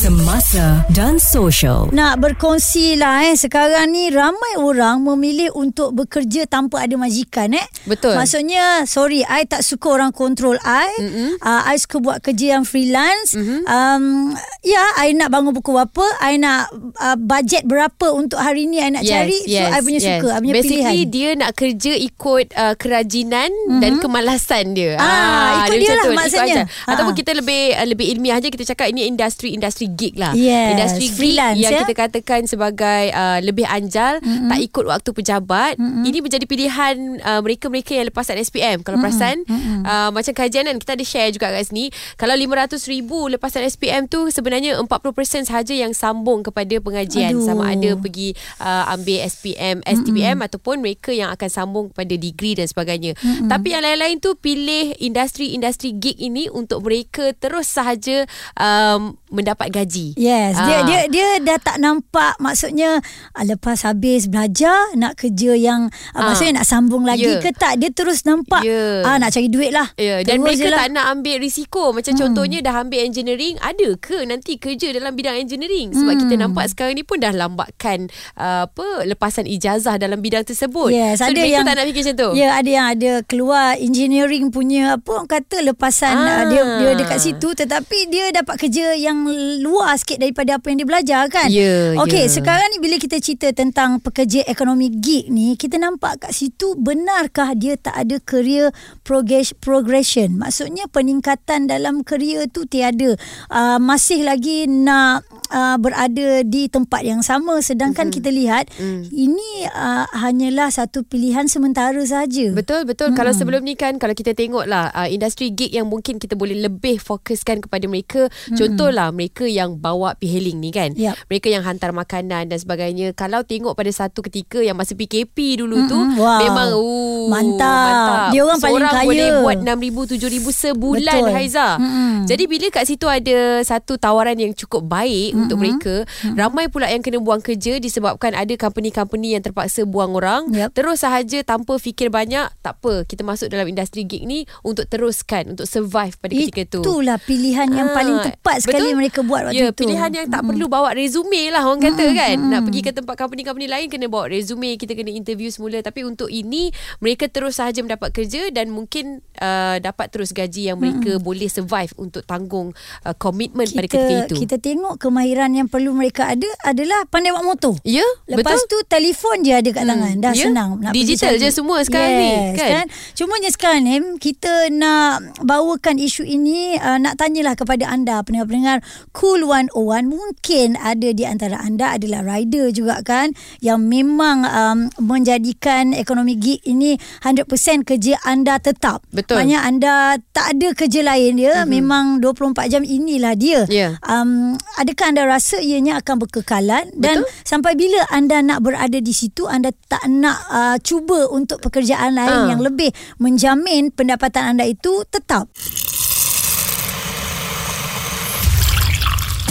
Semasa dan social. Nak berkongsi lah eh Sekarang ni ramai orang memilih untuk bekerja tanpa ada majikan eh Betul. Maksudnya sorry I tak suka orang kontrol I mm-hmm. uh, I suka buat kerja yang freelance mm-hmm. um, Ya I nak bangun pukul berapa I nak uh, budget berapa untuk hari ni I nak Yes, cari yes, So I punya yes. suka I punya Basically pilihan dia nak kerja ikut uh, kerajinan mm-hmm. dan kemalasan dia. Ah, ikut dia macam lah tu, ikut maksudnya. Ataupun Ah. kita lebih uh, lebih ilmiah aja kita cakap ini industri-industri gig lah. Yes, Industri gig freelance, yang ya. kita katakan sebagai uh, lebih anjal, mm-hmm. tak ikut waktu pejabat. Mm-hmm. Ini menjadi pilihan uh, mereka-mereka yang lepasan SPM. Kalau mm-hmm. perasan mm-hmm. uh, macam kajian kan kita ada share juga kat sini. Kalau 500,000 lepasan SPM tu sebenarnya 40% sahaja yang sambung kepada pengajian Aduh. sama ada pergi uh, ambil SPM, STPM mm-hmm. ataupun mereka yang akan sambung kepada degree dan sebagainya. Mm-hmm. Tapi yang lain-lain tu pilih industri-industri gig ini untuk mereka terus sahaja um, mendapat gaji. Yes, dia Ah. dia dia dah tak nampak maksudnya ah, lepas habis belajar nak kerja yang. Ah. maksudnya nak sambung lagi Ya. ke tak dia terus nampak Ya. ah nak cari duit lah. Ya, dan Terus mereka lah. tak nak ambil risiko. Macam hmm. contohnya dah ambil engineering, ada ke nanti kerja dalam bidang engineering? Sebab Hmm. kita nampak sekarang ni pun dah lambatkan uh, apa lepasan ijazah dalam bidang tersebut. Yes, so ada yang tak nak fikir macam tu. Ya, ada yang ada keluar engineering punya apa orang kata lepasan. Ah. dia dia dekat situ tetapi dia dapat kerja yang luar sikit daripada apa yang dia belajar kan. Ya, Okey, ya. sekarang ni bila kita cerita tentang pekerja ekonomi gig ni, kita nampak kat situ benarkah dia tak ada career progress, progression? Maksudnya peningkatan dalam career tu tiada. Uh, masih lagi nak uh, berada di tempat yang sama sedangkan mm-hmm. kita lihat mm. ini uh, hanyalah satu pilihan sementara saja. Betul betul hmm. kalau sebelum ni kan kalau kita tengoklah uh, industri gig yang mungkin kita boleh lebih fokuskan kepada mereka hmm. contohlah mereka yang bawa piheling ni kan Yap. mereka yang hantar makanan dan sebagainya kalau tengok pada satu ketika yang masa PKP dulu tu Mm-mm. Wow. memang uh, Mantap. Dia orang paling Seorang kaya. boleh buat 6000 7000 sebulan Betul. Haiza Mm-mm. jadi bila kat situ ada satu tawaran yang cukup baik mm-hmm. untuk mereka mm-hmm. ramai pula yang kena buang kerja disebabkan ada company-company yang terpaksa buang orang Yap. terus sahaja tanpa fikir banyak tak apa kita masuk dalam industri gig ni untuk teruskan untuk survive pada ketika tu Itulah pilihan yang Ah, paling tepat sekali betul? mereka buat waktu ya, itu. pilihan yang tak perlu bawa resume lah orang kata kan nak pergi ke tempat company-company lain kena bawa resume kita kena interview semula tapi untuk ini mereka terus sahaja mendapat kerja dan mungkin uh, dapat terus gaji yang mereka boleh survive untuk tanggung uh, komitmen pada ketika itu kita tengok kemahiran yang perlu mereka ada adalah pandai buat motor. ya Lepas betul tu telefon je ada kat tangan. Dah Ya, senang nak digital je semua sekarang ni, yes, kan? kan? Cumanya sekarang ni kita nak bawakan isu ini uh, nak tanyalah kepada anda pendengar-pendengar Cool 101 mungkin ada di antara anda adalah rider juga kan yang memang um, menjadikan ekonomi gig ini 100% kerja anda tetap. Betul. Maknanya anda tak ada kerja lain dia mm-hmm. memang 24 jam inilah dia. Ya. Um, adakah anda rasa ianya akan berkekalan dan Betul. sampai bila anda nak berada di situ anda tak nak uh, cuba untuk pekerjaan lain Ah. yang lebih menjamin pendapatan anda itu tetap.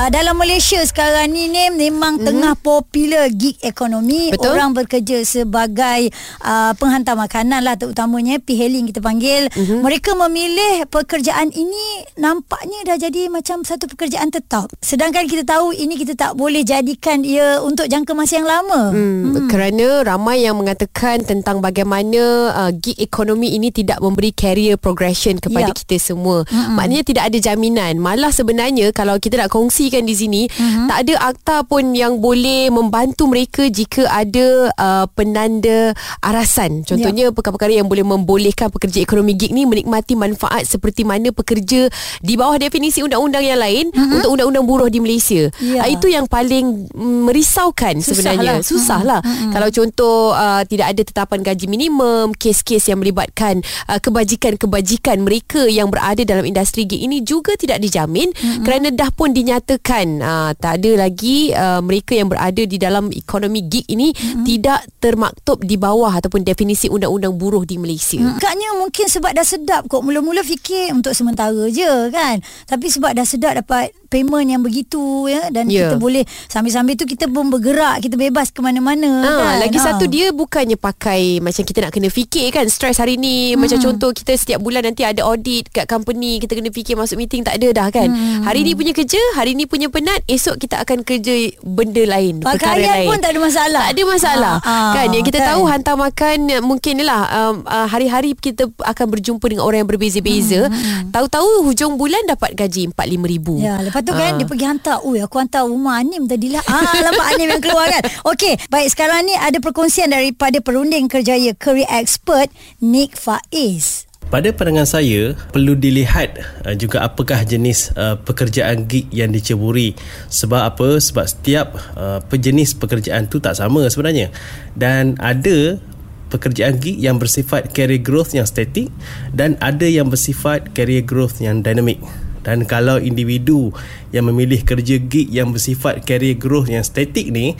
Uh, dalam Malaysia sekarang ni ni memang mm-hmm. tengah popular gig ekonomi. Betul. Orang bekerja sebagai uh, penghantar makanan lah terutamanya P-hailing kita panggil. Mm-hmm. Mereka memilih pekerjaan ini nampaknya dah jadi macam satu pekerjaan tetap. Sedangkan kita tahu ini kita tak boleh jadikan ia untuk jangka masa yang lama. Hmm, kerana ramai yang mengatakan tentang bagaimana uh, gig ekonomi ini tidak memberi career progression kepada Yup. kita semua. Mm-hmm. Maknanya tidak ada jaminan. Malah sebenarnya kalau kita nak kongsikan di sini, mm-hmm. tak ada akta pun yang boleh membantu mereka jika ada uh, penanda arasan. Contohnya perkara-perkara yang boleh membolehkan pekerja ekonomi gig ni menikmati manfaat seperti mana pekerja di bawah definisi undang-undang yang lain mm-hmm. untuk undang-undang buruh di Malaysia. Ya. Uh, itu yang paling mm, merisaukan Susah sebenarnya. lah. Susah lah. Mm-hmm. Kalau contoh uh, tidak ada tetapan gaji minimum, kes-kes yang melibatkan uh, kebajikan-kebajikan mereka yang berada dalam industri gig ini juga tidak dijamin mm-hmm. kerana dah pun dinyatakan memastikan uh, tak ada lagi uh, mereka yang berada di dalam ekonomi gig ini mm-hmm. tidak termaktub di bawah ataupun definisi undang-undang buruh di Malaysia. Hmm. Agaknya mungkin sebab dah sedap kot Mula-mula fikir untuk sementara je kan Tapi sebab dah sedap dapat payment yang begitu ya. Dan Ya. kita boleh Sambil-sambil tu kita pun bergerak Kita bebas ke mana-mana Ha, kan. lagi Ha. satu dia bukannya pakai macam kita nak kena fikir kan stres hari ni. Hmm. macam contoh kita setiap bulan nanti ada audit kat company kita kena fikir masuk meeting tak ada dah kan. Hmm. hari ni punya kerja hari ni punya penat esok kita akan kerja benda lain perkara Pakaian lain. pun tak ada masalah. Tak ada masalah. Ha, ha, kan? Yang kita kan? tahu hantar makan mungkin lah um, uh, hari-hari kita akan berjumpa dengan orang yang berbeza-beza. Hmm, tahu-tahu hujung bulan dapat gaji 4-5 ribu. Ya, lepas tu kan Ah. dia pergi hantar. Ui, aku hantar rumah Anim tadi lah. Ah, nampak Anim yang keluar kan. Okey, baik sekarang ni ada perkongsian daripada perunding kerjaya career expert Nick Faiz. Pada pandangan saya perlu dilihat uh, juga apakah jenis uh, pekerjaan gig yang diceburi. Sebab apa? Sebab setiap uh, pejenis pekerjaan tu tak sama sebenarnya. Dan ada pekerjaan gig yang bersifat career growth yang static dan ada yang bersifat career growth yang dynamic. Dan kalau individu yang memilih kerja gig yang bersifat career growth yang static ni,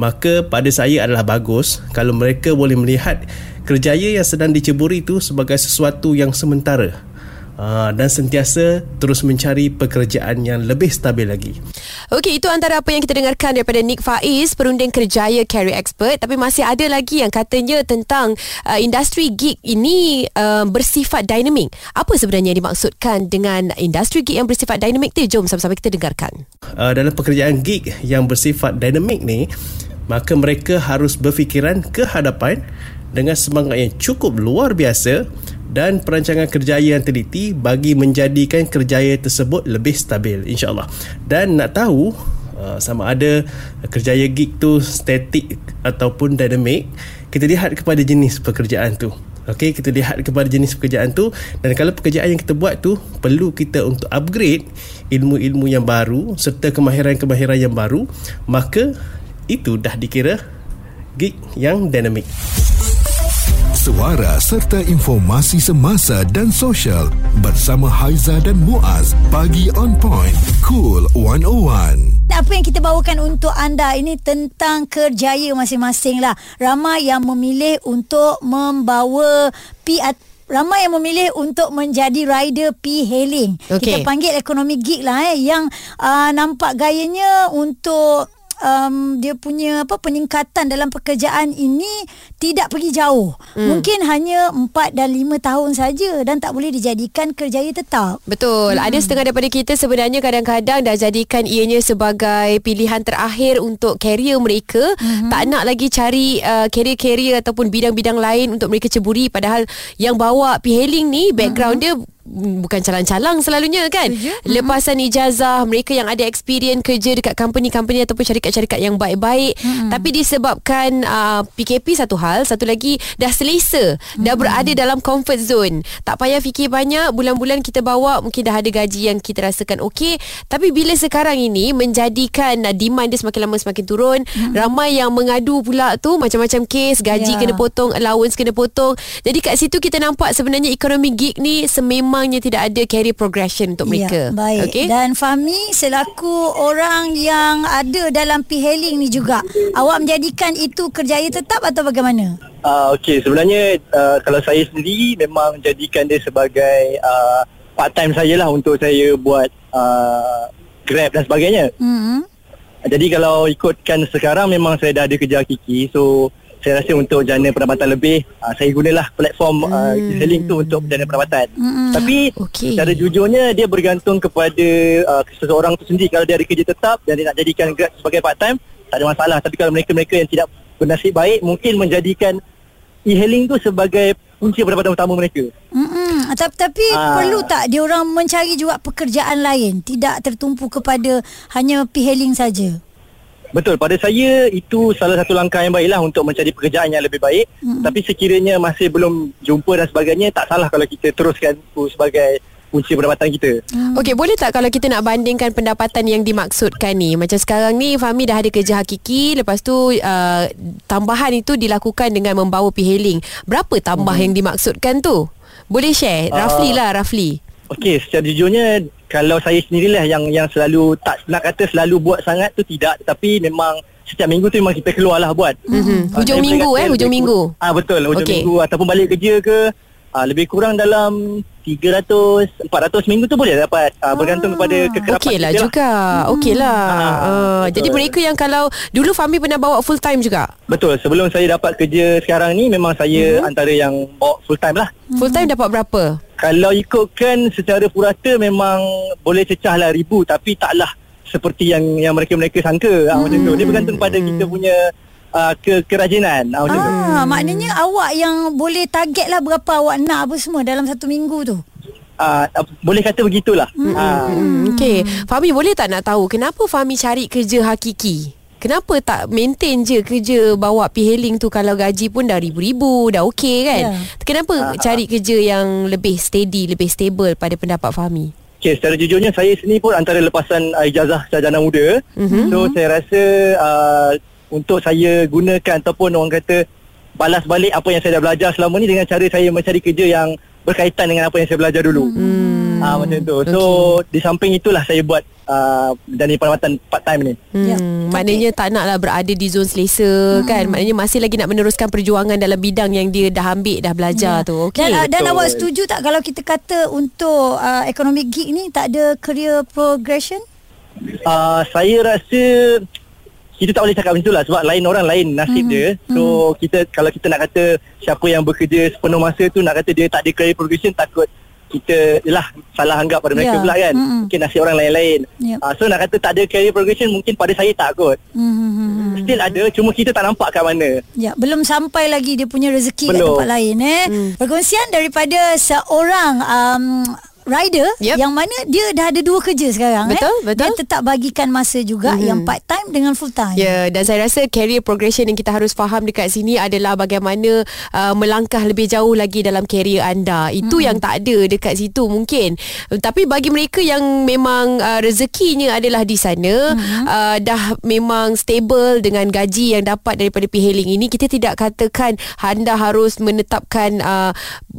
maka pada saya adalah bagus kalau mereka boleh melihat kerjaya yang sedang diceburi itu sebagai sesuatu yang sementara. Uh, dan sentiasa terus mencari pekerjaan yang lebih stabil lagi. Okey, itu antara apa yang kita dengarkan daripada Nick Faiz, perunding kerjaya career expert. Tapi masih ada lagi yang katanya tentang uh, industri gig ini uh, bersifat dynamic. Apa sebenarnya yang dimaksudkan dengan industri gig yang bersifat dynamic tu? Jom sama-sama kita dengarkan. Uh, dalam pekerjaan gig yang bersifat dinamik ni, maka mereka harus berfikiran ke hadapan dengan semangat yang cukup luar biasa dan perancangan kerjaya yang teliti bagi menjadikan kerjaya tersebut lebih stabil insyaAllah. Dan nak tahu uh, sama ada kerjaya gig tu statik ataupun dynamic, kita lihat kepada jenis pekerjaan tu. Okey, kita lihat kepada jenis pekerjaan tu dan kalau pekerjaan yang kita buat tu perlu kita untuk upgrade ilmu-ilmu yang baru serta kemahiran-kemahiran yang baru, maka itu dah dikira gig yang dynamic. Suara serta informasi semasa dan sosial bersama Haiza dan Muaz. Pagi on point. Cool 101. Apa yang kita bawakan untuk anda ini tentang kerjaya masing-masing lah. Ramai yang memilih untuk membawa P Ramai yang memilih untuk menjadi rider P-hailing. Okey. Kita panggil ekonomi gig lah eh. Yang uh, nampak gayanya untuk um, dia punya apa peningkatan dalam pekerjaan ini tidak pergi jauh. Hmm. Mungkin hanya 4 dan 5 tahun saja dan tak boleh dijadikan kerjaya tetap. Betul. Hmm. Ada setengah daripada kita sebenarnya kadang-kadang dah jadikan ianya sebagai pilihan terakhir untuk karier mereka. Hmm. Tak nak lagi cari uh, karier-karier ataupun bidang-bidang lain untuk mereka ceburi padahal yang bawa P-hailing ni background hmm. dia bukan calang-calang selalunya kan. Setuju. Lepasan ijazah mereka yang ada experience kerja dekat company-company ataupun syarikat-syarikat yang baik-baik hmm. tapi disebabkan uh, PKP satu hal, satu lagi dah selesa, hmm. dah berada dalam comfort zone. Tak payah fikir banyak, bulan-bulan kita bawa mungkin dah ada gaji yang kita rasakan okey, tapi bila sekarang ini menjadikan uh, demand dia semakin lama semakin turun, hmm. ramai yang mengadu pula tu macam-macam kes, gaji Ya. kena potong, allowance kena potong. Jadi kat situ kita nampak sebenarnya ekonomi gig ni sememangnya tidak ada career progression untuk mereka. Ya, baik. Okey. Dan Fahmi selaku orang yang ada dalam P-hailing ni juga, awak menjadikan itu kerjaya tetap atau bagaimana? Uh, Okey, sebenarnya uh, kalau saya sendiri memang jadikan dia sebagai uh, part time sajalah untuk saya buat uh, Grab dan sebagainya. Hmm. Jadi kalau ikutkan sekarang memang saya dah ada kerja hakiki. So saya rasa untuk jana pendapatan lebih uh, saya gunalah platform uh, e-selling tu untuk jana pendapatan. Hmm. Tapi Okey. secara jujurnya dia bergantung kepada uh, seseorang tu sendiri kalau dia ada kerja tetap dan dia nak jadikan Grab sebagai part time tak ada masalah. Tapi kalau mereka-mereka yang tidak bernasib baik mungkin menjadikan e-hailing tu sebagai punca pendapatan utama mereka. Hmm. Tapi, tapi Ah. perlu tak dia orang mencari juga pekerjaan lain, tidak tertumpu kepada hanya P-hailing saja? Betul, pada saya itu salah satu langkah yang baiklah untuk mencari pekerjaan yang lebih baik. Hmm. Tapi sekiranya masih belum jumpa dan sebagainya, tak salah kalau kita teruskan itu sebagai punca pendapatan kita. Okey, boleh tak kalau kita nak bandingkan pendapatan yang dimaksudkan ni? Macam sekarang ni Fahmi dah ada kerja hakiki, lepas tu uh, tambahan itu dilakukan dengan membawa P-hailing. Berapa tambah yang dimaksudkan tu? Boleh share? Roughly lah, roughly. Okey, secara jujurnya kalau saya sendirilah yang yang selalu tak nak kata selalu buat sangat tu tidak tapi memang setiap minggu tu memang kita keluar lah buat. Mhm. Ah, Hujung saya minggu, eh, hujung minggu. Ah betul, hujung Okey. minggu ataupun balik kerja ke ah, lebih kurang dalam 300 400 minggu tu boleh dapat ah, bergantung kepada kekerapan Okey lah kita juga Okey lah Ah, uh. Jadi mereka yang kalau Dulu Fahmi pernah bawa full time juga Betul, sebelum saya dapat kerja sekarang ni memang saya Mhm. antara yang bawa full time lah. Full time dapat berapa? Kalau ikutkan secara purata memang boleh cecah lah ribu tapi taklah seperti yang yang mereka-mereka sangka. Ah, macam tu. Dia bergantung pada kita punya uh, ke kerajinan. Ah, macam. Ah, maknanya awak yang boleh target lah berapa awak nak apa semua dalam satu minggu tu. Ah, ah, boleh kata begitulah. Ah, Hmm, Okey Fahmi boleh tak nak tahu Kenapa Fahmi cari kerja hakiki? Kenapa tak maintain je kerja bawa P-Hailing tu kalau gaji pun dah ribu-ribu, dah okey kan? Ya. Kenapa cari kerja yang lebih steady, lebih stable pada pendapat Fahmi? Okay, secara jujurnya saya sendiri pun antara lepasan uh, ijazah sarjana muda. Mm-hmm. So saya rasa uh, untuk saya gunakan ataupun orang kata balas balik apa yang saya dah belajar selama ni dengan cara saya mencari kerja yang berkaitan dengan apa yang saya belajar dulu. Hmm. Ah macam tu. So okay. di samping itulah saya buat uh, jadi perawatan part time ni. Hmm, Ya. maknanya tak naklah berada di zon selesa hmm. kan. Maknanya masih lagi nak meneruskan perjuangan dalam bidang yang dia dah ambil, dah belajar tu. Okey. Dan, dan betul. awak setuju tak kalau kita kata untuk uh, economic gig ni tak ada career progression? Uh, saya rasa kita tak boleh cakap macam tu lah sebab lain orang lain nasib mm-hmm. dia. So mm-hmm. kita kalau kita nak kata siapa yang bekerja sepenuh masa tu nak kata dia tak ada career progression takut kita yalah salah anggap pada mereka Ya. pula kan. Mm-mm. Mungkin nasib orang lain-lain. Yep. Uh, so nak kata tak ada career progression mungkin pada saya tak kot. Hmm. Still ada cuma kita tak nampak kat mana. Ya, belum sampai lagi dia punya rezeki kat Belum. tempat lain eh. Hmm. Perkongsian daripada seorang um, rider Yep. yang mana dia dah ada dua kerja sekarang Betul, eh. betul. Dia tetap bagikan masa juga hmm. yang part time dengan full time. Ya, dan saya rasa career progression yang kita harus faham dekat sini adalah bagaimana uh, melangkah lebih jauh lagi dalam career anda. Itu hmm. yang tak ada dekat situ mungkin. Tapi bagi mereka yang memang uh, rezekinya adalah di sana, hmm. uh, dah memang stable dengan gaji yang dapat daripada P-Hailing ini, kita tidak katakan anda harus menetapkan uh,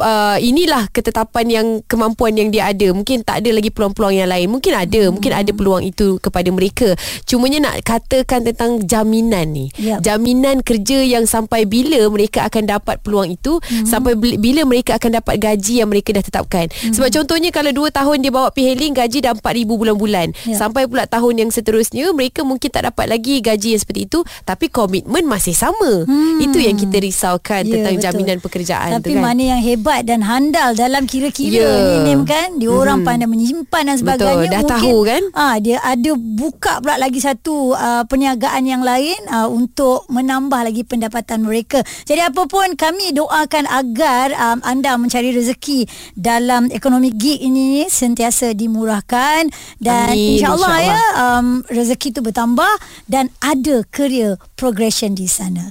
uh, inilah ketetapan yang kemampuan yang dia ada. Mungkin tak ada lagi peluang-peluang yang lain. Mungkin ada, hmm. mungkin ada peluang itu kepada mereka. Cumanya nak katakan tentang jaminan ni. Yap. Jaminan kerja yang sampai bila mereka akan dapat peluang itu, hmm. sampai bil- bila mereka akan dapat gaji yang mereka dah tetapkan. Hmm. Sebab contohnya kalau 2 tahun dia bawa P-Hailing gaji dah 4000 bulan-bulan. Yap. Sampai pula tahun yang seterusnya mereka mungkin tak dapat lagi gaji yang seperti itu tapi komitmen masih sama. Hmm. Itu yang kita risaukan Ya, tentang betul. jaminan pekerjaan Tapi tu kan. mana yang hebat dan handal dalam kira-kira Ya. ni Nim kan dia orang pandai menyimpan dan sebagainya. Betul, dah mungkin tahu kan? ah dia ada buka pula lagi satu uh, perniagaan yang lain uh, untuk menambah lagi pendapatan mereka. Jadi apa pun kami doakan agar um, anda mencari rezeki dalam ekonomi gig ini sentiasa dimurahkan. Dan Amin, insyaallah ya insyaAllah. um, rezeki itu bertambah dan ada career progression di sana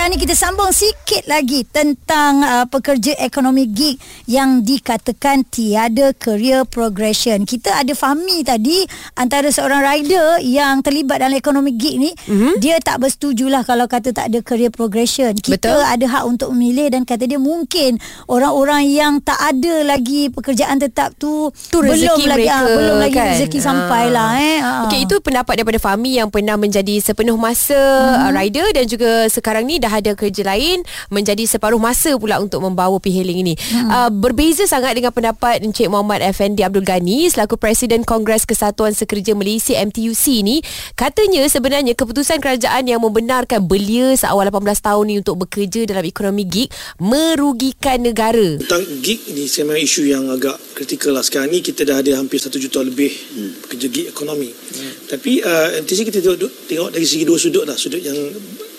Sekarang ni kita sambung sikit lagi tentang uh, pekerja ekonomi gig yang dikatakan tiada career progression. Kita ada Fahmi tadi antara seorang rider yang terlibat dalam ekonomi gig ni, mm-hmm. dia tak bersetujulah kalau kata tak ada career progression. Kita Betul. ada hak untuk memilih dan kata dia mungkin orang-orang yang tak ada lagi pekerjaan tetap tu, tu belum lagi mereka ah, belum lagi kan? rezeki Ah. sampai lah eh. Ah. Okey, itu pendapat daripada Fahmi yang pernah menjadi sepenuh masa hmm. rider dan juga sekarang ni dah ada kerja lain menjadi separuh masa pula untuk membawa P-Hailing ini. Hmm. Uh, berbeza sangat dengan pendapat Encik Muhammad Effendi Abdul Ghani selaku Presiden Kongres Kesatuan Sekerja Malaysia MTUC ni katanya sebenarnya keputusan kerajaan yang membenarkan belia seawal 18 tahun ni untuk bekerja dalam ekonomi gig merugikan negara. Tentang gig ni saya memang isu yang agak kritikal lah. Sekarang ni kita dah ada hampir satu juta lebih hmm. pekerja gig ekonomi. Hmm. Tapi uh, NTC kita tengok, tengok dari segi dua sudut lah. Sudut yang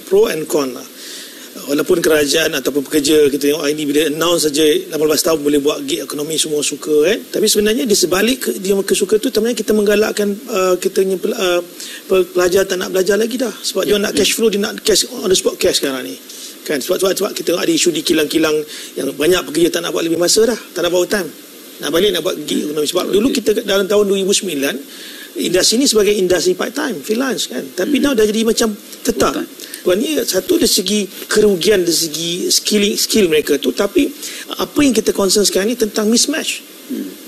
pro and con lah. Walaupun kerajaan ataupun pekerja kita tengok hari ni bila announce saja 18 tahun boleh buat gig ekonomi semua suka kan. Tapi sebenarnya di sebalik ke, dia kesuka tu sebenarnya kita menggalakkan uh, kita punya uh, pelajar tak nak belajar lagi dah. Sebab dia nak cash flow dia nak cash on the spot cash sekarang ni. Kan sebab sebab, sebab kita ada isu di kilang-kilang yang banyak pekerja tak nak buat lebih masa dah, tak nak buat time. nak balik nak buat gig ekonomi sebab dulu kita dalam tahun 2009 industri ini sebagai industri part time freelance kan. Tapi Hmm. now dah jadi macam tetap. Sebenarnya satu dari segi kerugian dari segi skilling skill mereka tu. Tapi apa yang kita concern sekarang ni tentang mismatch.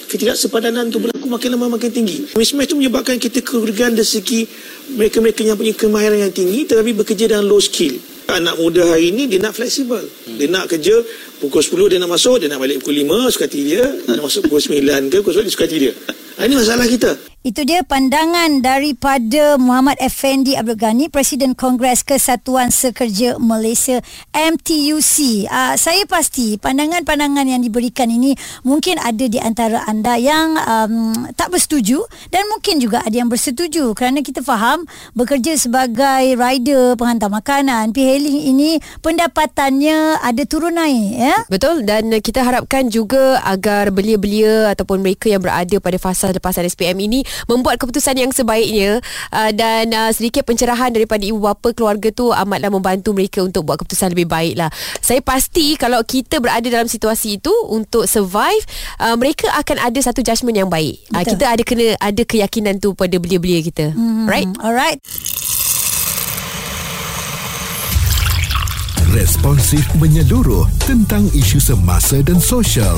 Ketidaksepadanan tu berlaku makin lama makin tinggi. Mismatch tu menyebabkan kita kerugian dari segi mereka-mereka yang punya kemahiran yang tinggi tetapi bekerja dengan low skill. Anak muda hari ni dia nak fleksibel. Dia nak kerja pukul 10 dia nak masuk dia nak balik pukul 5 suka hati dia. Dia nak masuk pukul 9 ke pukul 10 dia suka hati dia. Ha, ini masalah kita Itu dia pandangan daripada Muhammad Effendi Abdul Ghani, Presiden Kongres Kesatuan Sekerja Malaysia MTUC. Uh, saya pasti pandangan-pandangan yang diberikan ini mungkin ada di antara anda yang um, tak bersetuju dan mungkin juga ada yang bersetuju kerana kita faham bekerja sebagai rider penghantar makanan, p-hailing ini pendapatannya ada turun naik ya. Betul dan kita harapkan juga agar belia-belia ataupun mereka yang berada pada fasa lepasan SPM ini membuat keputusan yang sebaiknya uh, dan uh, sedikit pencerahan daripada ibu bapa keluarga tu amatlah membantu mereka untuk buat keputusan lebih baik lah. Saya pasti kalau kita berada dalam situasi itu untuk survive uh, mereka akan ada satu judgement yang baik. Uh, kita ada kena ada keyakinan tu pada belia-belia kita. Hmm, Right? Alright. Responsif menyeluruh tentang isu semasa dan sosial.